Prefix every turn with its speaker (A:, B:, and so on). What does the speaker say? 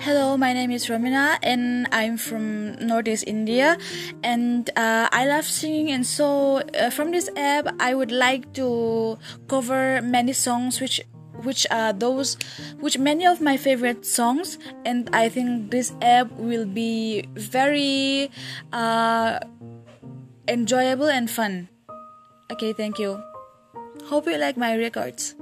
A: Hello, my name is Romina, and I'm from Northeast India and uh, I love singing and so uh, from this app I would like to cover many songs which which are those which many of my favorite songs and I think this app will be very uh, enjoyable and fun. Okay, thank you. Hope you like my records.